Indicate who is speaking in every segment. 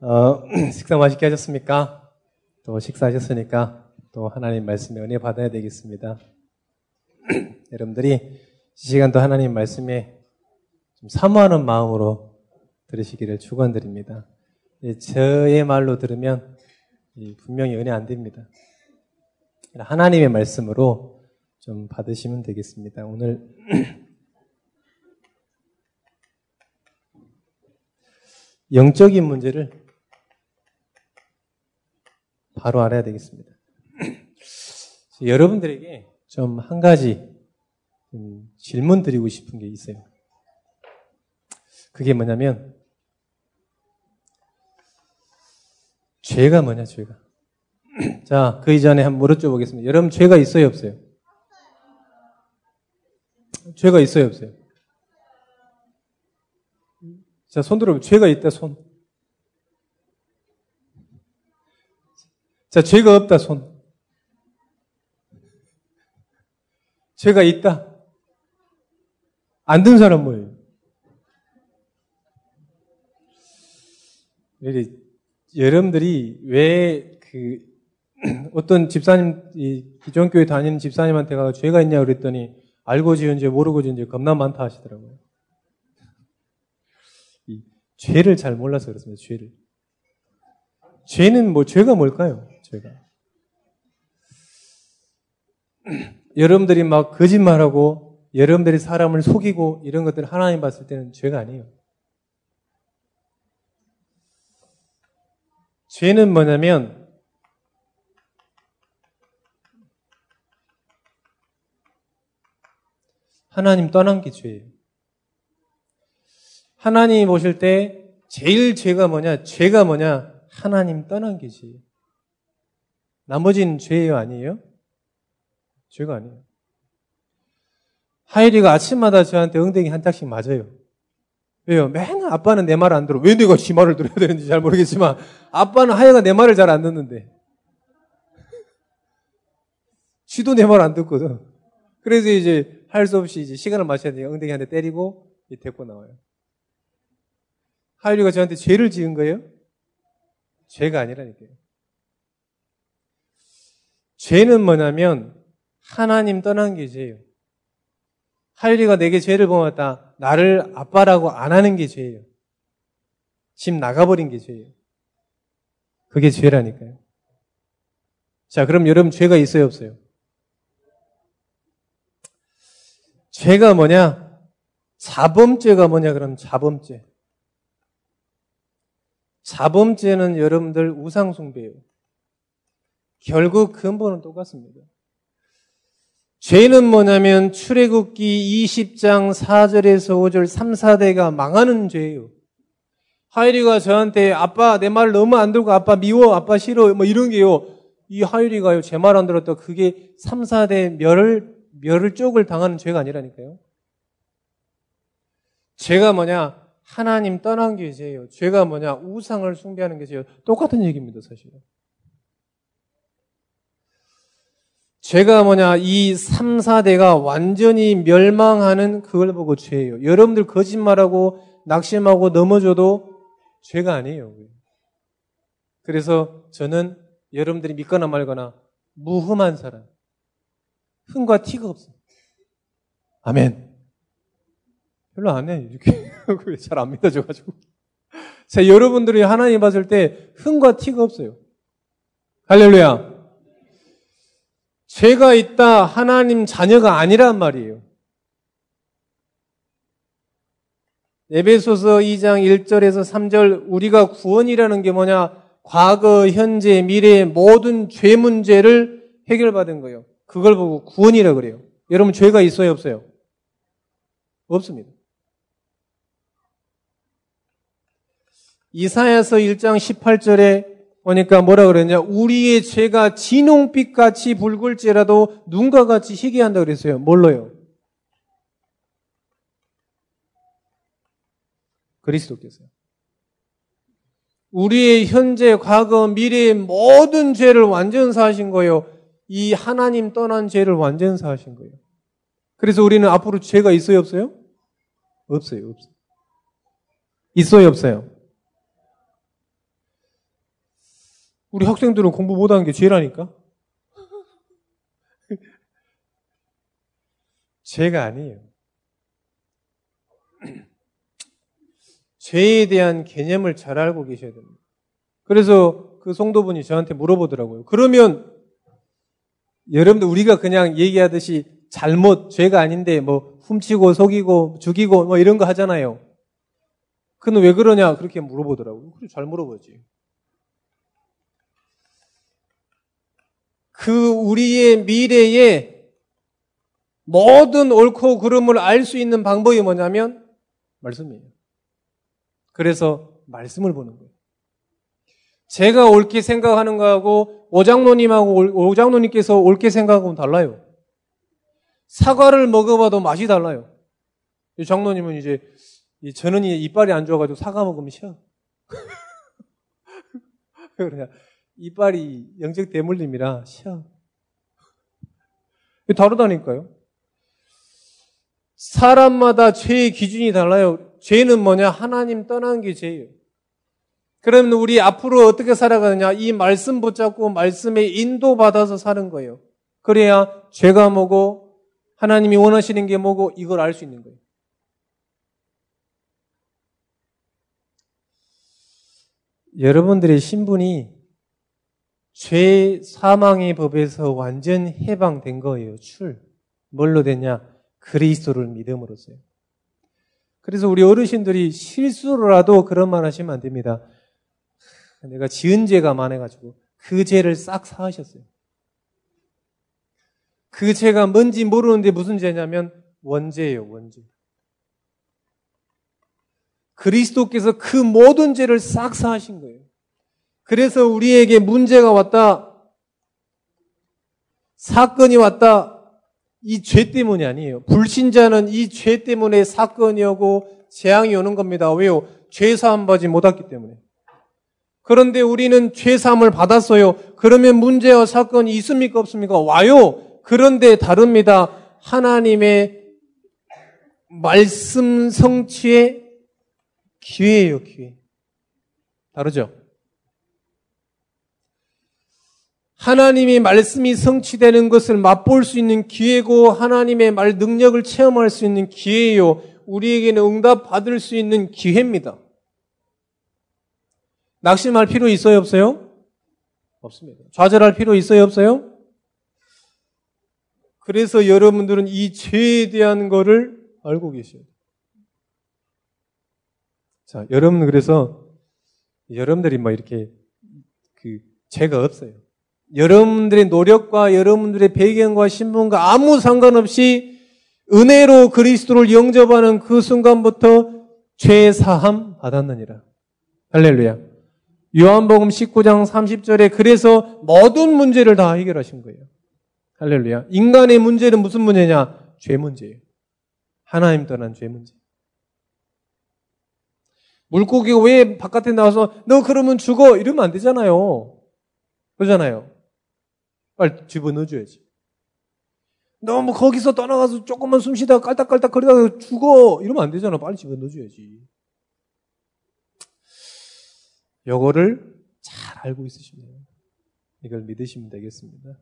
Speaker 1: 어, 식사 맛있게 하셨습니까? 또 식사하셨으니까 또 하나님 말씀에 은혜 받아야 되겠습니다. 여러분들이 이 시간도 하나님 말씀에 좀 사모하는 마음으로 들으시기를 축원드립니다. 저의 말로 들으면 분명히 은혜 안 됩니다. 하나님의 말씀으로 좀 받으시면 되겠습니다. 오늘 영적인 문제를 바로 알아야 되겠습니다. 여러분들에게 좀 한 가지 질문 드리고 싶은 게 있어요. 그게 뭐냐면, 죄가 뭐냐, 죄가. 자, 그 이전에 한번 물어줘 보겠습니다. 여러분, 죄가 있어요, 없어요? 죄가 있어요, 없어요? 자, 손 들어보면 죄가 있다, 손. 자, 죄가 없다, 손. 죄가 있다. 안 든 사람 뭐예요? 여러분들이 왜 그 어떤 집사님, 기존교회 다니는 집사님한테 가 죄가 있냐 그랬더니 알고 지은 죄, 모르고 지은 죄 겁나 많다 하시더라고요. 죄를 잘 몰라서 그렇습니다. 죄를. 죄는 뭐 죄가 뭘까요? 죄가. 여러분들이 막 거짓말하고 여러분들이 사람을 속이고 이런 것들 하나님 봤을 때는 죄가 아니에요. 죄는 뭐냐면 하나님 떠난 게 죄예요. 하나님 보실 때 제일 죄가 뭐냐? 죄가 뭐냐? 하나님 떠난 게 죄예요. 나머지는 죄예요, 아니에요? 죄가 아니에요. 하일이가 아침마다 저한테 엉덩이 한 짝씩 맞아요. 왜요? 맨날 아빠는 내 말 안 들어. 왜 내가 지 말을 들어야 되는지 잘 모르겠지만, 아빠는 하여가 내 말을 잘 안 듣는데. 지도 내 말 안 듣거든. 그래서 이제 할 수 없이 이제 시간을 마셔야 돼. 엉덩이 한 대 때리고, 데리고 나와요. 하율이가 저한테 죄를 지은 거예요? 죄가 아니라니까요. 죄는 뭐냐면 하나님 떠난 게 죄예요. 하율이가 내게 죄를 범했다. 나를 아빠라고 안 하는 게 죄예요. 집 나가버린 게 죄예요. 그게 죄라니까요. 자, 그럼 여러분 죄가 있어요, 없어요? 죄가 뭐냐? 자범죄가 뭐냐? 그럼 자범죄. 자범죄는 여러분들 우상숭배예요. 결국 근본은 똑같습니다. 죄는 뭐냐면 출애굽기 20장 4절에서 5절 3, 4대가 망하는 죄예요. 하율이가 저한테 아빠 내 말 너무 안 들고 아빠 미워 아빠 싫어 뭐 이런 게요. 이 하율이가요 제 말 안 들었다 그게 3, 4대 멸을 멸을 쪽을 당하는 죄가 아니라니까요. 죄가 뭐냐 하나님 떠난 게 죄예요. 죄가 뭐냐 우상을 숭배하는 게 죄예요. 똑같은 얘기입니다 사실은. 죄가 뭐냐, 이 3, 4대가 완전히 멸망하는 그걸 보고 죄예요. 여러분들 거짓말하고 낙심하고 넘어져도 죄가 아니에요. 그래서 저는 여러분들이 믿거나 말거나 무흠한 사람, 흥과 티가 없습니다. 아멘. 별로 안 해. 이렇게. 잘 안 믿어져가지고. 자, 여러분들이 하나님 봤을 때 흥과 티가 없어요. 할렐루야. 죄가 있다 하나님 자녀가 아니란 말이에요. 에베소서 2장 1절에서 3절 우리가 구원이라는 게 뭐냐? 과거, 현재, 미래의 모든 죄 문제를 해결받은 거예요. 그걸 보고 구원이라 그래요. 여러분 죄가 있어요, 없어요? 없습니다. 이사야서 1장 18절에 보니까 뭐라 그랬냐? 우리의 죄가 진홍빛 같이 붉을지라도 눈과 같이 희귀한다 그랬어요. 뭘로요? 그리스도께서요. 우리의 현재, 과거, 미래의 모든 죄를 완전 사하신 거예요. 이 하나님 떠난 죄를 완전 사하신 거예요. 그래서 우리는 앞으로 죄가 있어요, 없어요? 없어요, 없어요. 있어요, 없어요? 우리 학생들은 공부 못하는 게 죄라니까. 죄가 아니에요. 죄에 대한 개념을 잘 알고 계셔야 됩니다. 그래서 그 성도분이 저한테 물어보더라고요. 그러면 여러분들 우리가 그냥 얘기하듯이 잘못, 죄가 아닌데 뭐 훔치고 속이고 죽이고 뭐 이런 거 하잖아요. 그는 왜 그러냐? 그렇게 물어보더라고요. 그래, 잘 물어보지. 그 우리의 미래에 모든 옳고 그름을 알 수 있는 방법이 뭐냐면 말씀이에요. 그래서 말씀을 보는 거예요. 제가 옳게 생각하는 거하고 오장로님하고 오장로님께서 옳게 생각하고는 달라요. 사과를 먹어봐도 맛이 달라요. 장로님은 이제 전원이 이빨이 안 좋아가지고 사과 먹으면 쉬어. 그래 이빨이 영적 대물림이라 쉬어. 다르다니까요. 사람마다 죄의 기준이 달라요. 죄는 뭐냐? 하나님 떠난 게 죄예요. 그러면 우리 앞으로 어떻게 살아가느냐? 이 말씀 붙잡고 말씀에 인도받아서 사는 거예요. 그래야 죄가 뭐고 하나님이 원하시는 게 뭐고 이걸 알 수 있는 거예요. 여러분들의 신분이 죄 사망의 법에서 완전 해방된 거예요. 출. 뭘로 됐냐? 그리스도를 믿음으로써요. 그래서 우리 어르신들이 실수로라도 그런 말 하시면 안 됩니다. 내가 지은 죄가 많아가지고 그 죄를 싹 사하셨어요. 그 죄가 뭔지 모르는데 무슨 죄냐면 원죄예요, 원죄. 그리스도께서 그 모든 죄를 싹 사하신 거예요. 그래서 우리에게 문제가 왔다, 사건이 왔다, 이 죄 때문이 아니에요. 불신자는 이 죄 때문에 사건이 오고 재앙이 오는 겁니다. 왜요? 죄 사함 받지 못했기 때문에. 그런데 우리는 죄 사함을 받았어요. 그러면 문제와 사건이 있습니까? 없습니까? 와요. 그런데 다릅니다. 하나님의 말씀 성취의 기회예요, 기회. 다르죠? 하나님의 말씀이 성취되는 것을 맛볼 수 있는 기회고 하나님의 말 능력을 체험할 수 있는 기회예요. 우리에게는 응답 받을 수 있는 기회입니다. 낙심할 필요 있어요, 없어요? 없습니다. 좌절할 필요 있어요, 없어요? 그래서 여러분들은 이 죄에 대한 거를 알고 계셔요. 자, 여러분 그래서 여러분들이 뭐 이렇게 그 죄가 없어요. 여러분들의 노력과 여러분들의 배경과 신분과 아무 상관없이 은혜로 그리스도를 영접하는 그 순간부터 죄 사함 받았느니라. 할렐루야. 요한복음 19장 30절에 그래서 모든 문제를 다 해결하신 거예요. 할렐루야. 인간의 문제는 무슨 문제냐? 죄 문제예요. 하나님 떠난 죄 문제. 물고기가 왜 바깥에 나와서 너 그러면 죽어 이러면 안 되잖아요. 그러잖아요. 빨리 집어넣어줘야지. 너무 거기서 떠나가서 조금만 숨 쉬다가 깔딱깔딱 거리다가 죽어 이러면 안 되잖아. 빨리 집어넣어줘야지. 요거를 잘 알고 있으시면 이걸 믿으시면 되겠습니다.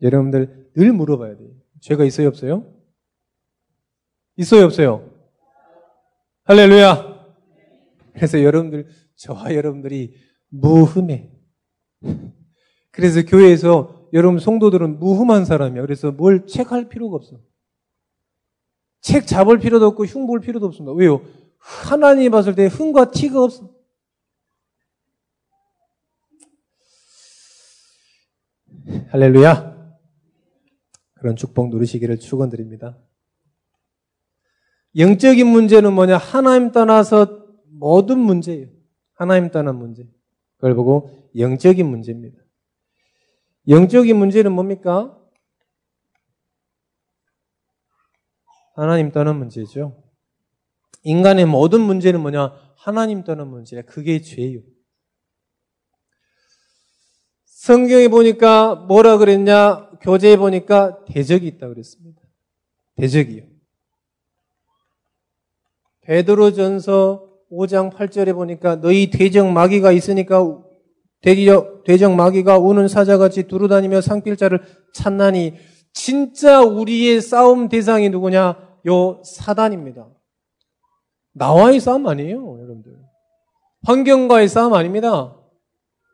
Speaker 1: 여러분들 늘 물어봐야 돼요. 죄가 있어요, 없어요? 있어요, 없어요? 할렐루야! 그래서 여러분들, 저와 여러분들이 무흠해. 그래서 교회에서 여러분 성도들은 무흠한 사람이야. 그래서 뭘 책할 필요가 없어. 책 잡을 필요도 없고 흉 볼 필요도 없습니다. 왜요? 하나님이 봤을 때 흥과 티가 없어. 할렐루야. 그런 축복 누리시기를 축원드립니다. 영적인 문제는 뭐냐? 하나님 떠나서 모든 문제예요. 하나님 떠난 문제. 그걸 보고 영적인 문제입니다. 영적인 문제는 뭡니까? 하나님 떠난 문제죠. 인간의 모든 문제는 뭐냐? 하나님 떠난 문제야. 그게 죄예요. 성경에 보니까 뭐라 그랬냐? 교재에 보니까 대적이 있다 그랬습니다. 대적이요. 베드로전서 5장 8절에 보니까 너희 대적 마귀가 있으니까 대적, 대적 마귀가 우는 사자같이 두루다니며 상필자를 찾나니 진짜 우리의 싸움 대상이 누구냐? 요 사단입니다. 나와의 싸움 아니에요, 여러분들. 환경과의 싸움 아닙니다.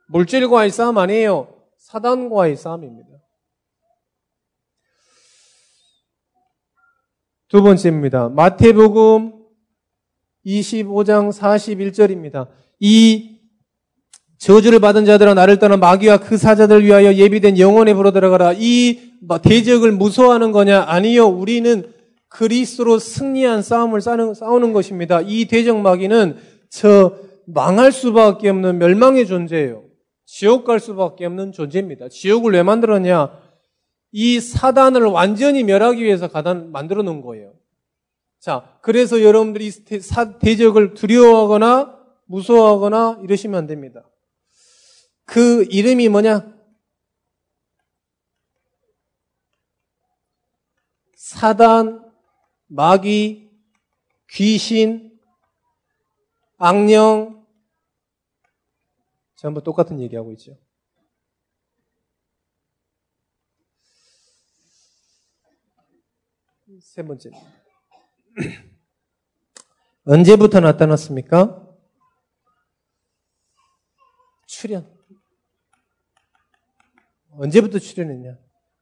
Speaker 1: 물질과의 싸움 아니에요. 사단과의 싸움입니다. 두 번째입니다. 마태복음 25장 41절입니다. 이 저주를 받은 자들아 나를 떠나 마귀와 그 사자들 위하여 예비된 영혼에 불어 들어가라. 이 대적을 무서워하는 거냐? 아니요. 우리는 그리스로 승리한 싸움을 싸우는 것입니다. 이 대적 마귀는 저 망할 수밖에 없는 멸망의 존재예요. 지옥 갈 수밖에 없는 존재입니다. 지옥을 왜 만들었냐? 이 사단을 완전히 멸하기 위해서 가단 만들어 놓은 거예요. 자, 그래서 여러분들이 대적을 두려워하거나 무서워하거나 이러시면 안 됩니다. 그 이름이 뭐냐? 사단, 마귀, 귀신, 악령, 전부 똑같은 얘기하고 있죠. 세 번째. 언제부터 나타났습니까? 출현. 언제부터 출현했냐?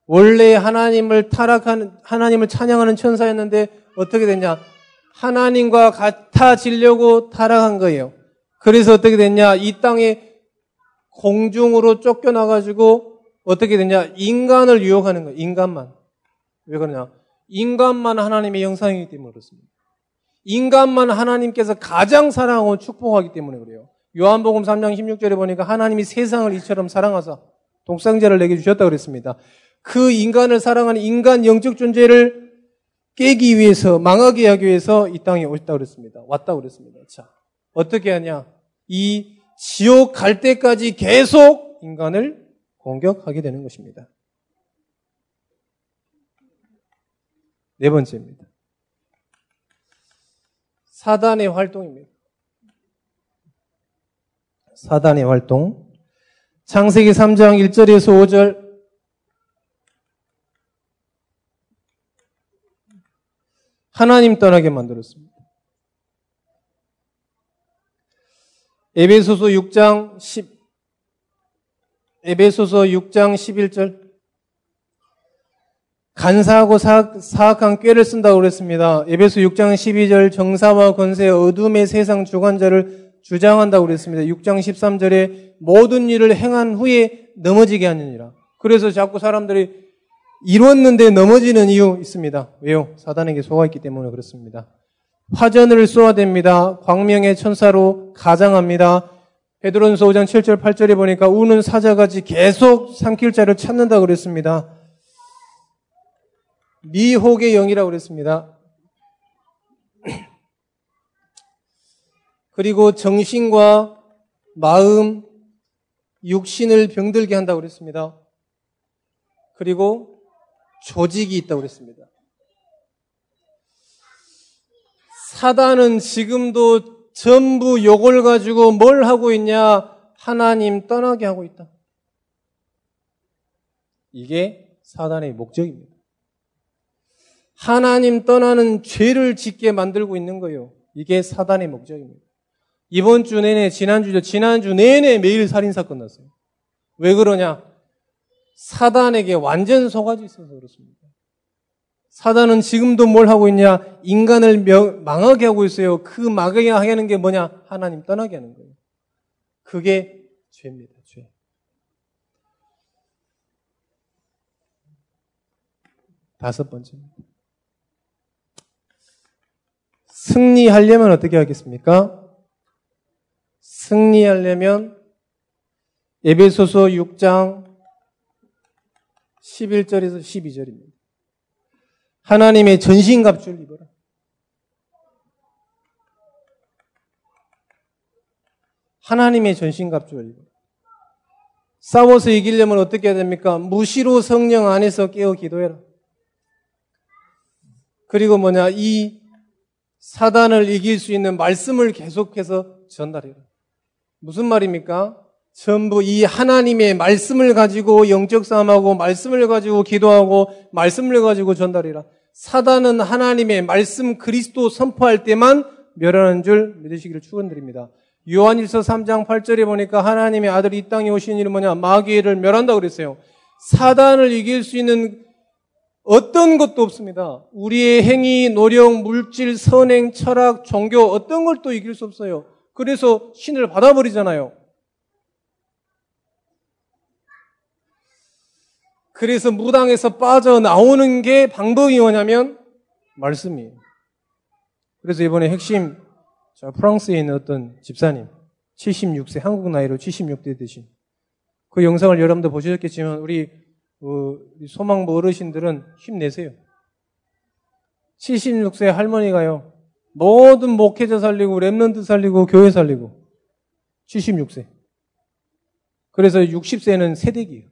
Speaker 1: 원래 하나님을 타락하는, 하나님을 찬양하는 천사였는데 어떻게 됐냐? 하나님과 같아지려고 타락한 거예요. 그래서 어떻게 됐냐? 이 땅에 공중으로 쫓겨나 가지고 어떻게 됐냐? 인간을 유혹하는 거예요. 인간만. 왜 그러냐? 인간만 하나님의 영상이기 때문에 그렇습니다. 인간만 하나님께서 가장 사랑하고 축복하기 때문에 그래요. 요한복음 3장 16절에 보니까 하나님이 세상을 이처럼 사랑하사 독생자를 내게 주셨다 그랬습니다. 그 인간을 사랑하는 인간 영적 존재를 깨기 위해서 망하게 하기 위해서 이 땅에 오셨다 그랬습니다. 왔다 그랬습니다. 자, 어떻게 하냐? 이 지옥 갈 때까지 계속 인간을 공격하게 되는 것입니다. 네 번째입니다. 사단의 활동입니다. 사단의 활동. 창세기 3장 1절에서 5절. 하나님 떠나게 만들었습니다. 에베소서 6장 10 에베소서 6장 11절 간사하고 사악, 사악한 꾀를 쓴다고 그랬습니다. 에베소 6장 12절 정사와 권세 어둠의 세상 주관자를 주장한다고 그랬습니다. 6장 13절에 모든 일을 행한 후에 넘어지게 하느니라. 그래서 자꾸 사람들이 이뤘는데 넘어지는 이유 있습니다. 왜요? 사단에게 속아 있기 때문에 그렇습니다. 화전을 쏘아댑니다. 광명의 천사로 가장합니다. 베드론서 5장 7절 8절에 보니까 우는 사자같이 계속 삼킬 자를 찾는다 그랬습니다. 미혹의 영이라고 그랬습니다. 그리고 정신과 마음, 육신을 병들게 한다고 그랬습니다. 그리고 조직이 있다고 그랬습니다. 사단은 지금도 전부 요걸 가지고 뭘 하고 있냐? 하나님 떠나게 하고 있다. 이게 사단의 목적입니다. 하나님 떠나는 죄를 짓게 만들고 있는 거예요. 이게 사단의 목적입니다. 이번 주 내내, 지난주죠. 지난주 내내 매일 살인사건 났어요. 왜 그러냐? 사단에게 완전 속아져 있어서 그렇습니다. 사단은 지금도 뭘 하고 있냐? 인간을 망하게 하고 있어요. 그 망하게 하는 게 뭐냐? 하나님 떠나게 하는 거예요. 그게 죄입니다. 죄. 다섯 번째입니다. 승리하려면 어떻게 하겠습니까? 승리하려면 에베소서 6장 11절에서 12절입니다. 하나님의 전신갑주를 입어라. 하나님의 전신갑주를 입어라. 싸워서 이기려면 어떻게 해야 됩니까? 무시로 성령 안에서 깨어 기도해라. 그리고 뭐냐, 이 사단을 이길 수 있는 말씀을 계속해서 전달해라. 무슨 말입니까? 전부 이 하나님의 말씀을 가지고 영적 싸움하고 말씀을 가지고 기도하고 말씀을 가지고 전달이라. 사단은 하나님의 말씀 그리스도 선포할 때만 멸하는 줄 믿으시기를 축원드립니다. 요한일서 3장 8절에 보니까 하나님의 아들이 이 땅에 오신 일은 뭐냐? 마귀를 멸한다고 그랬어요. 사단을 이길 수 있는 어떤 것도 없습니다. 우리의 행위, 노력, 물질, 선행, 철학, 종교 어떤 걸 또 이길 수 없어요. 그래서 신을 받아버리잖아요. 그래서 무당에서 빠져나오는 게 방법이 뭐냐면 말씀이에요. 그래서 이번에 핵심 자, 프랑스에 있는 어떤 집사님 76세 한국 나이로 76대 되신 그 영상을 여러분도 보셨겠지만 우리 어, 소망부 어르신들은 힘내세요. 76세 할머니가요. 모든 목회자 살리고 랩런트 살리고 교회 살리고 76세. 그래서 60세는 세대기예요.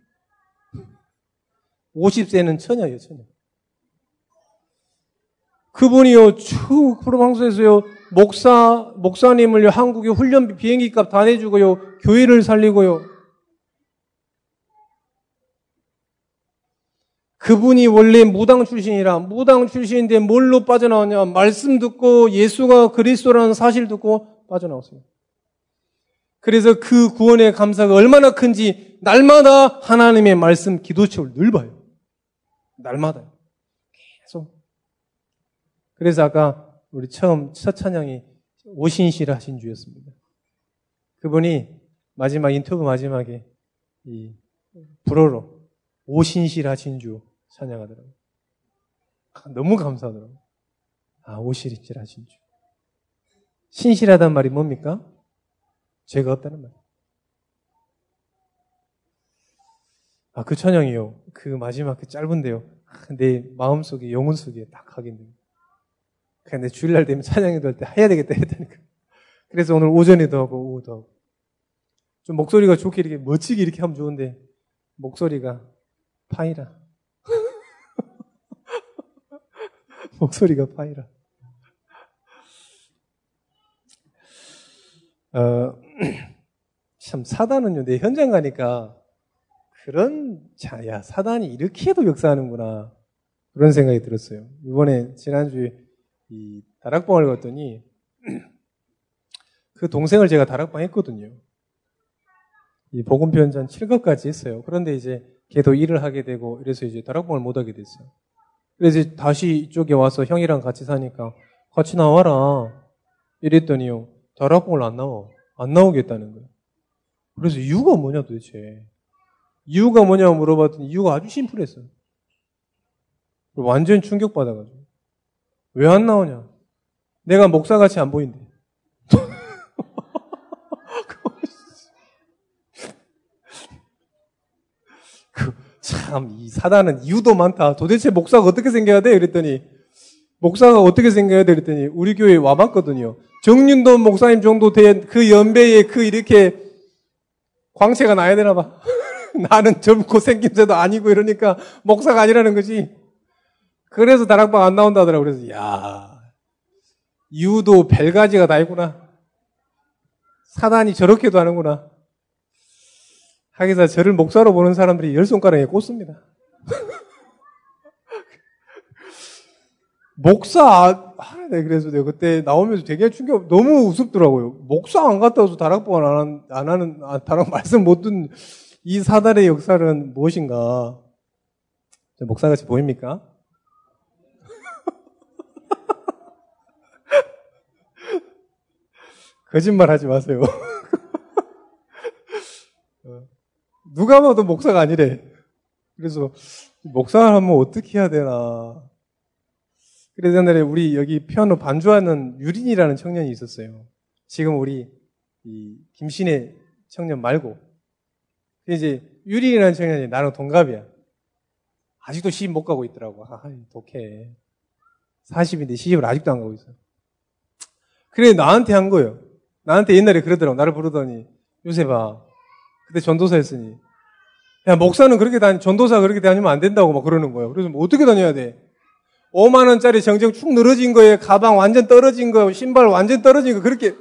Speaker 1: 50세는 처녀예요, 처녀. 그분이요, 쭉 프로방스에서요, 목사, 목사님을 한국에 훈련비 비행기 값 다 내주고요, 교회를 살리고요. 그분이 원래 무당 출신이라, 무당 출신인데 뭘로 빠져나왔냐? 말씀 듣고 예수가 그리스도라는 사실 듣고 빠져나왔어요. 그래서 그 구원의 감사가 얼마나 큰지 날마다 하나님의 말씀 기도책을 늘 봐요. 날마다. 계속. 그래서 아까 우리 처음 첫 찬양이 오신실 하신 주였습니다. 그분이 마지막 인터뷰 마지막에 이 불어로 오신실 하신 주 찬양하더라고요. 아, 너무 감사하더라고요. 아, 하신 주. 신실하단 말이 뭡니까? 죄가 없다는 말. 아, 그 찬양이요. 그 마지막 그 짧은데요. 아, 내 마음 속에, 영혼 속에 딱 하겠네. 그냥 내 주일날 되면 찬양이 될때 해야 되겠다 했다니까. 그래서 오늘 오전에도 하고, 오후도 하고. 좀 목소리가 좋게 이렇게 멋지게 이렇게 하면 좋은데, 목소리가 파이라. 목소리가 파이라. 어, 참, 사단은요, 내 현장 가니까 그런, 자, 야, 사단이 이렇게 해도 역사하는구나. 그런 생각이 들었어요. 이번에, 지난주에 이 다락방을 갔더니, 그 동생을 제가 다락방 했거든요. 이 복음표 현장 7급까지 했어요. 그런데 이제 걔도 일을 하게 되고, 이래서 이제 다락방을 못 하게 됐어요. 그래서 다시 이쪽에 와서 형이랑 같이 사니까, 같이 나와라. 이랬더니요, 다락방을 안 나와. 안 나오겠다는 거예요. 그래서 이유가 뭐냐 도대체. 이유가 뭐냐고 물어봤더니 이유가 아주 심플했어요. 완전 충격받아가지고. 왜 안 나오냐? 내가 목사같이 안 보인대. 그, 참, 이 사단은 이유도 많다. 도대체 목사가 어떻게 생겨야 돼? 그랬더니, 목사가 어떻게 생겨야 돼? 그랬더니, 우리 교회에 와봤거든요. 정윤돈 목사님 정도 된 그 연배에 그 이렇게 광채가 나야 되나 봐. 나는 젊고 생김새도 아니고 이러니까 목사가 아니라는 거지. 그래서 다락방 안 나온다더라고. 그래서, 야 유도 벨가지가 다 있구나. 사단이 저렇게도 하는구나. 하기사 저를 목사로 보는 사람들이 열 손가락에 꽂습니다. 목사, 아, 네, 그래서 내가 그때 나오면서 되게 충격, 너무 우습더라고요. 목사 안 갔다 와서 다락방 안, 하는, 안 하는, 아, 다락 말씀 못 듣는 이 사달의 역사는 무엇인가? 목사같이 보입니까? 거짓말 하지 마세요. 어, 누가 봐도 목사가 아니래. 그래서 목사를 하면 어떻게 해야 되나. 그래서 옛날에 우리 여기 피아노 반주하는 유린이라는 청년이 있었어요. 지금 우리 이 김신혜 청년 말고 이제 유린이라는 청년이 나랑 동갑이야. 아직도 시집 못 가고 있더라고. 아, 독해. 40인데 시집을 아직도 안 가고 있어. 그래 나한테 한 거예요. 나한테 옛날에 그러더라고. 나를 부르더니 요새 봐. 그때 전도사였으니 야 목사는 그렇게 다니 전도사 그렇게 다니면 안 된다고 막 그러는 거예요. 그래서 뭐 어떻게 다녀야 돼? 5만 원짜리 정정 축 늘어진 거에 가방 완전 떨어진 거, 신발 완전 떨어진 거 그렇게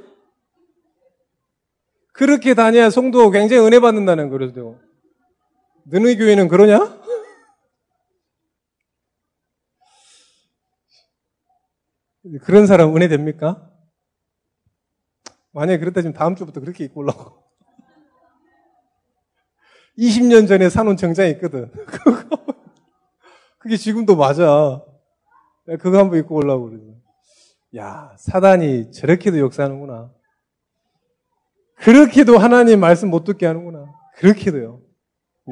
Speaker 1: 그렇게 다녀야 성도 굉장히 은혜 받는다는 거죠. 너네 교회는 그러냐? 그런 사람 은혜 됩니까? 만약에 지금 다음 주부터 그렇게 입고 올라고. 20년 전에 사놓은 정장이 있거든. 그게 지금도 맞아. 그거 한번 입고 올라고 그러죠. 야, 사단이 저렇게도 역사하는구나. 그렇게도 하나님 말씀 못 듣게 하는구나. 그렇게도요.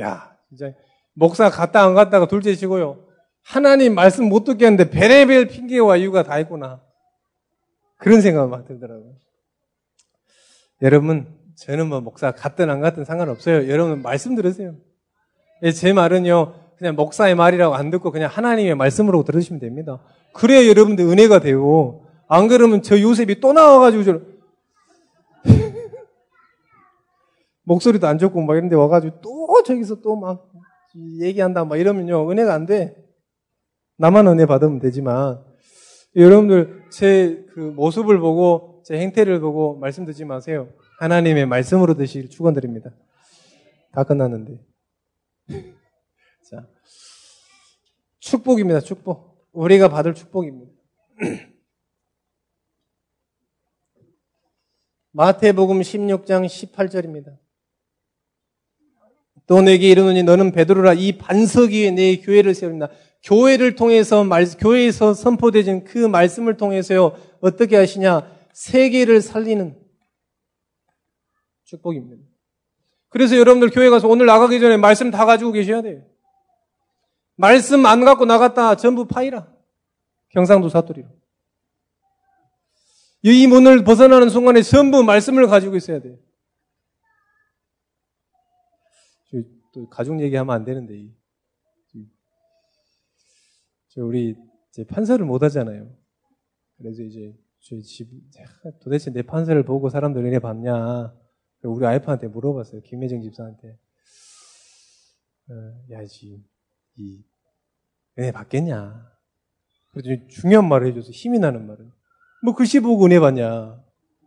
Speaker 1: 야, 진짜 목사 갔다 안 갔다가 둘째 치고요. 하나님 말씀 못 듣게 하는데 베레벨 핑계와 이유가 다 있구나. 그런 생각만 들더라고요. 여러분, 저는 뭐 목사 갔든 안 갔든 상관없어요. 여러분 말씀 들으세요. 예, 제 말은요, 그냥 목사의 말이라고 안 듣고 그냥 하나님의 말씀으로 들으시면 됩니다. 그래야 여러분들 은혜가 되고, 안 그러면 저 요셉이 또 나와가지고 저 목소리도 안 좋고 막 이런데 와가지고 또 저기서 또 막 얘기한다 막 이러면요 은혜가 안 돼. 나만 은혜 받으면 되지만 여러분들 제 그 모습을 보고 제 행태를 보고 말씀 듣지 마세요. 하나님의 말씀으로 드실 축원드립니다. 다 끝났는데. 자. 축복입니다. 축복. 우리가 받을 축복입니다. 마태복음 16장 18절입니다. 또 내게 이르노니 너는 베드로라 이 반석 위에 내 교회를 세웁니다. 교회를 통해서 말, 교회에서 선포되진 그 말씀을 통해서요 어떻게 하시냐 세계를 살리는 축복입니다. 그래서 여러분들 교회 가서 오늘 나가기 전에 말씀 다 가지고 계셔야 돼요. 말씀 안 갖고 나갔다 전부 파이라. 경상도 사투리로. 이 문을 벗어나는 순간에 전부 말씀을 가지고 있어야 돼요. 또 가족 얘기하면 안 되는데. 저 우리 이제 판사를 못 하잖아요. 그래서 이제 저희 집 도대체 내 판사를 보고 사람들 은혜 받냐? 우리 아이파한테 물어봤어요. 김혜정 집사한테. 어, 야, 지, 이, 은혜 받겠냐? 그래서 중요한 말을 해줘서 힘이 나는 말을. 뭐 글씨 보고 은혜 받냐?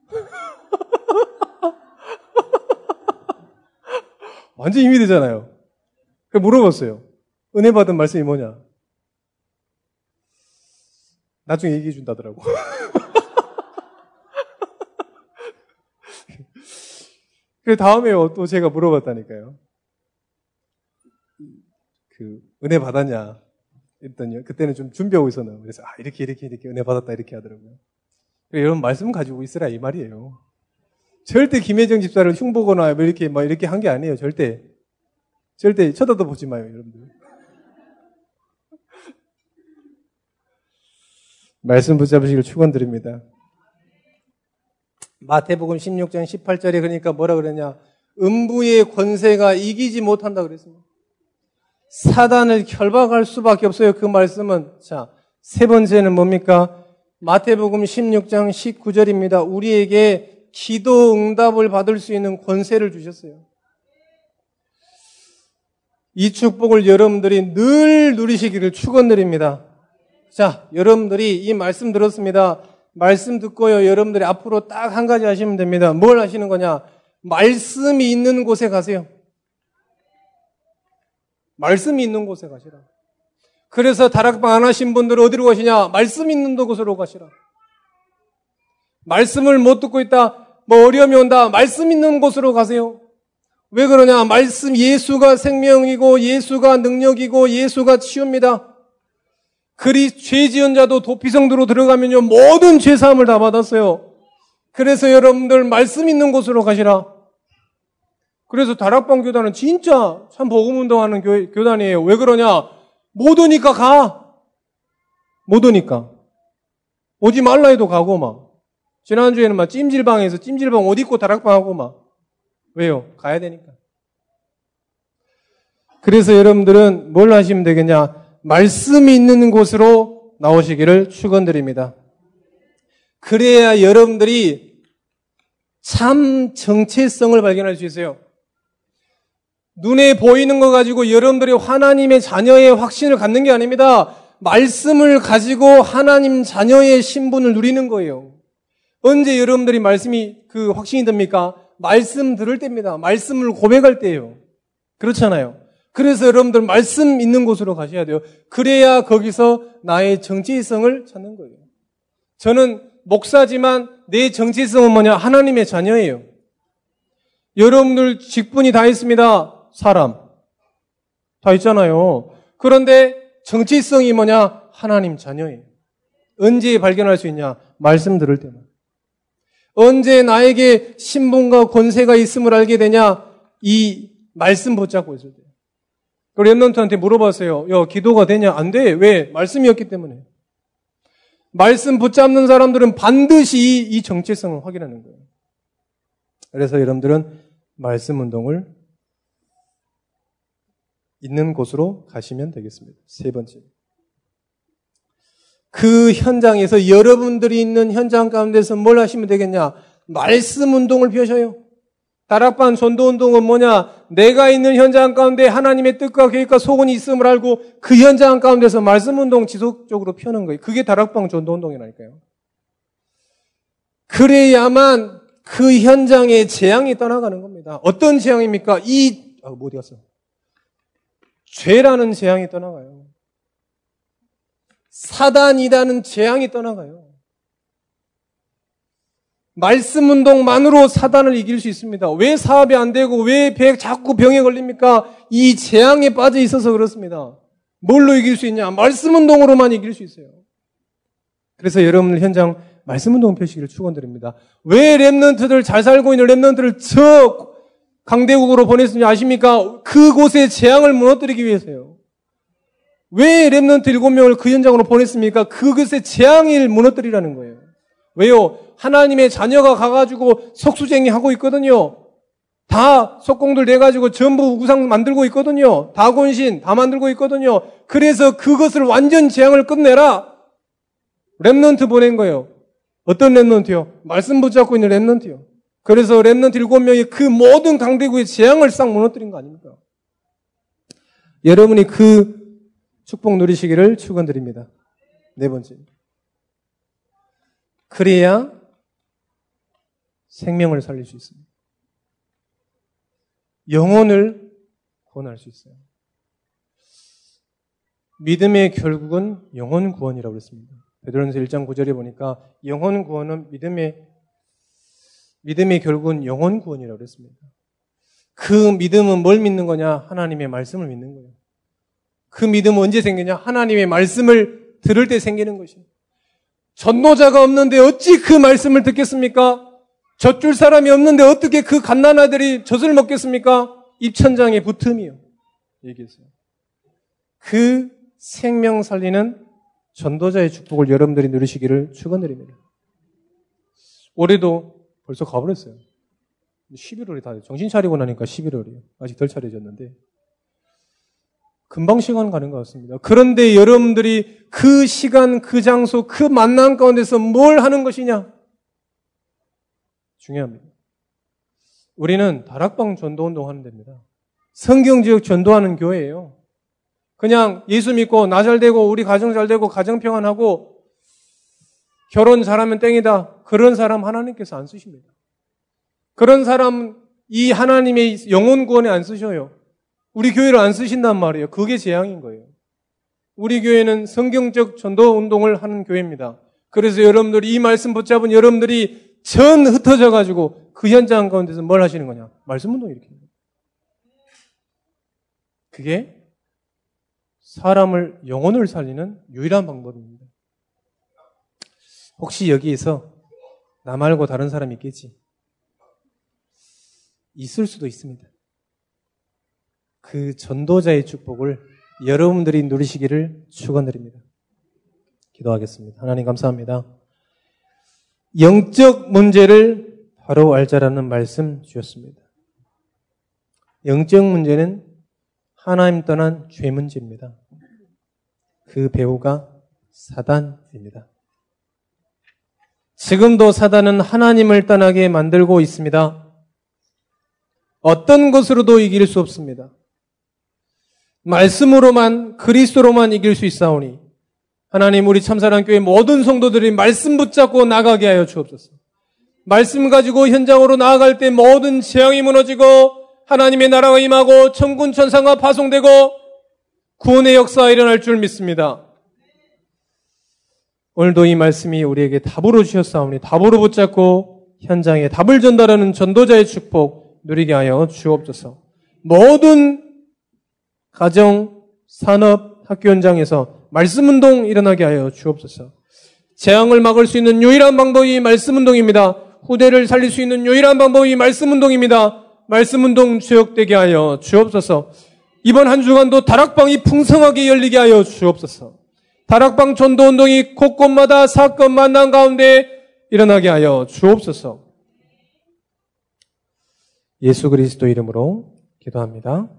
Speaker 1: 완전 힘이 되잖아요. 그 물어봤어요. 은혜 받은 말씀이 뭐냐? 나중에 얘기해 준다더라고. 그 다음에요, 또 제가 물어봤다니까요. 그, 은혜 받았냐? 했더니, 그때는 좀 준비하고 있었나. 그래서, 아, 이렇게, 이렇게, 이렇게 은혜 받았다, 이렇게 하더라고요. 여러분, 말씀 가지고 있으라, 이 말이에요. 절대 김혜정 집사를 흉보거나, 뭐 이렇게, 막 이렇게 한 게 아니에요, 절대. 절대 쳐다도 보지 마요, 여러분들. 말씀 붙잡으시길 축원드립니다. 마태복음 16장 18절에 그러니까 뭐라 그러냐? 음부의 권세가 이기지 못한다 그랬습니다. 사단을 결박할 수밖에 없어요. 그 말씀은 자, 세 번째는 뭡니까? 마태복음 16장 19절입니다. 우리에게 기도 응답을 받을 수 있는 권세를 주셨어요. 이 축복을 여러분들이 늘 누리시기를 축원드립니다. 자, 여러분들이 이 말씀 들었습니다. 말씀 듣고요. 여러분들이 앞으로 딱 한 가지 하시면 됩니다. 뭘 하시는 거냐? 말씀이 있는 곳에 가세요. 말씀이 있는 곳에 가시라. 그래서 다락방 안 하신 분들은 어디로 가시냐? 말씀 있는 곳으로 가시라. 말씀을 못 듣고 있다. 뭐 어려움이 온다. 말씀 있는 곳으로 가세요. 왜 그러냐? 말씀 예수가 생명이고 예수가 능력이고 예수가 치유입니다. 그리 죄 지은 자도 도피성도로 들어가면요 모든 죄 사함을 다 받았어요. 그래서 여러분들 말씀 있는 곳으로 가시라. 그래서 다락방 교단은 진짜 참 복음 운동하는 교, 교단이에요. 왜 그러냐? 못 오니까 가. 못 오니까. 오지 말라 해도 가고 막. 지난주에는 막 찜질방에서 찜질방 옷 입고 다락방 하고 막. 왜요? 가야 되니까. 그래서 여러분들은 뭘 하시면 되겠냐? 말씀이 있는 곳으로 나오시기를 축원드립니다. 그래야 여러분들이 참 정체성을 발견할 수 있어요. 눈에 보이는 거 가지고 여러분들이 하나님의 자녀의 확신을 갖는 게 아닙니다. 말씀을 가지고 하나님 자녀의 신분을 누리는 거예요. 언제 여러분들이 말씀이 그 확신이 됩니까? 말씀 들을 때입니다. 말씀을 고백할 때예요. 그렇잖아요. 그래서 여러분들 말씀 있는 곳으로 가셔야 돼요. 그래야 거기서 나의 정체성을 찾는 거예요. 저는 목사지만 내 정체성은 뭐냐? 하나님의 자녀예요. 여러분들 직분이 다 있습니다. 사람. 다 있잖아요. 그런데 정체성이 뭐냐? 하나님 자녀예요. 언제 발견할 수 있냐? 말씀 들을 때만. 언제 나에게 신분과 권세가 있음을 알게 되냐? 이 말씀 붙잡고 있을 때. 그 랩런트한테 물어봤어요. 야, 기도가 되냐? 안 돼. 왜? 말씀이었기 때문에. 말씀 붙잡는 사람들은 반드시 이 정체성을 확인하는 거예요. 그래서 여러분들은 말씀 운동을 있는 곳으로 가시면 되겠습니다. 세 번째. 그 현장에서 여러분들이 있는 현장 가운데서 뭘 하시면 되겠냐? 말씀 운동을 펴셔요. 다락방 전도 운동은 뭐냐? 내가 있는 현장 가운데 하나님의 뜻과 계획과 소원이 있음을 알고 그 현장 가운데서 말씀 운동 지속적으로 펴는 거예요. 그게 다락방 전도 운동이라니까요. 그래야만 그 현장의 재앙이 떠나가는 겁니다. 어떤 재앙입니까? 이, 아, 뭐 어디 갔어? 죄라는 재앙이 떠나가요. 사단이라는 재앙이 떠나가요. 말씀 운동만으로 사단을 이길 수 있습니다. 왜 사업이 안 되고 왜 배, 자꾸 병에 걸립니까? 이 재앙에 빠져 있어서 그렇습니다. 뭘로 이길 수 있냐? 말씀 운동으로만 이길 수 있어요. 그래서 여러분들 현장 말씀 운동 표시기를 축원드립니다. 왜 랩런트들 잘 살고 있는 랩런트를 저 강대국으로 보냈는지 아십니까? 그곳의 재앙을 무너뜨리기 위해서요. 왜 remnant 일곱 명을 그 현장으로 보냈습니까? 그것의 재앙을 무너뜨리라는 거예요. 왜요? 하나님의 자녀가 가가지고 석수쟁이 하고 있거든요. 다 석공들 내가지고 전부 우상 만들고 있거든요. 다곤신 다 만들고 있거든요. 그래서 그것을 완전 재앙을 끝내라. remnant 보낸 거예요. 어떤 remnant요? 말씀 붙잡고 있는 remnant요. 그래서 랩런트 일곱 명이 그 모든 강대국의 재앙을 싹 무너뜨린 거 아닙니까? 여러분이 그 축복 누리시기를 축원드립니다. 네 번째. 그래야 생명을 살릴 수 있습니다. 영혼을 구원할 수 있어요. 믿음의 결국은 영혼 구원이라고 그랬습니다. 베드로전서 1장 9절에 보니까 영혼 구원은 믿음의 믿음의 결국은 영혼 구원이라고 그랬습니다. 그 믿음은 뭘 믿는 거냐? 하나님의 말씀을 믿는 거예요. 그 믿음은 언제 생기냐? 하나님의 말씀을 들을 때 생기는 것이에요. 전노자가 없는데 어찌 그 말씀을 듣겠습니까? 젖줄 사람이 없는데 어떻게 그 갓난 아들이 젖을 먹겠습니까? 입천장에 붙음이요. 얘기했어요. 그 생명 살리는 전도자의 축복을 여러분들이 누리시기를 축원드립니다. 올해도 벌써 가버렸어요. 11월이 다 정신 차리고 나니까 11월이에요. 아직 덜 차려졌는데 금방 시간 가는 것 같습니다. 그런데 여러분들이 그 시간, 그 장소, 그 만남 가운데서 뭘 하는 것이냐? 중요합니다. 우리는 다락방 전도 운동 하는 데입니다. 성경 지역 전도하는 교회예요. 그냥 예수 믿고 나 잘 되고 우리 가정 잘 되고 가정 평안하고 결혼 잘하면 땡이다. 그런 사람 하나님께서 안 쓰십니다. 그런 사람 이 하나님의 영혼 구원에 안 쓰셔요. 우리 교회를 안 쓰신단 말이에요. 그게 재앙인 거예요. 우리 교회는 성경적 전도 운동을 하는 교회입니다. 그래서 여러분들이 이 말씀 붙잡은 여러분들이 전 흩어져 가지고 그 현장 가운데서 뭘 하시는 거냐? 말씀 운동 거예요. 그게 사람을 영혼을 살리는 유일한 방법입니다. 혹시 여기에서 나 말고 다른 사람이 있겠지? 있을 수도 있습니다. 그 전도자의 축복을 여러분들이 누리시기를 축원드립니다. 기도하겠습니다. 하나님 감사합니다. 영적 문제를 바로 알자라는 말씀 주셨습니다. 영적 문제는 하나님 떠난 죄 문제입니다. 그 배우가 사단입니다. 지금도 사단은 하나님을 떠나게 만들고 있습니다. 어떤 것으로도 이길 수 없습니다. 말씀으로만 그리스도로만 이길 수 있사오니 하나님 우리 참사랑 교회 모든 성도들이 말씀 붙잡고 나가게 하여 주옵소서. 말씀 가지고 현장으로 나아갈 때 모든 재앙이 무너지고 하나님의 나라가 임하고 천군 천상과 파송되고 구원의 역사가 일어날 줄 믿습니다. 오늘도 이 말씀이 우리에게 답으로 주셨사오니 답으로 붙잡고 현장에 답을 전달하는 전도자의 축복 누리게 하여 주옵소서. 모든 가정, 산업, 학교 현장에서 말씀 운동 일어나게 하여 주옵소서. 재앙을 막을 수 있는 유일한 방법이 말씀 운동입니다. 후대를 살릴 수 있는 유일한 방법이 말씀 운동입니다. 말씀 운동 주역되게 하여 주옵소서. 이번 한 주간도 다락방이 풍성하게 열리게 하여 주옵소서. 다락방 전도 운동이 곳곳마다 사건 만난 가운데 일어나게 하여 주옵소서. 예수 그리스도 이름으로 기도합니다.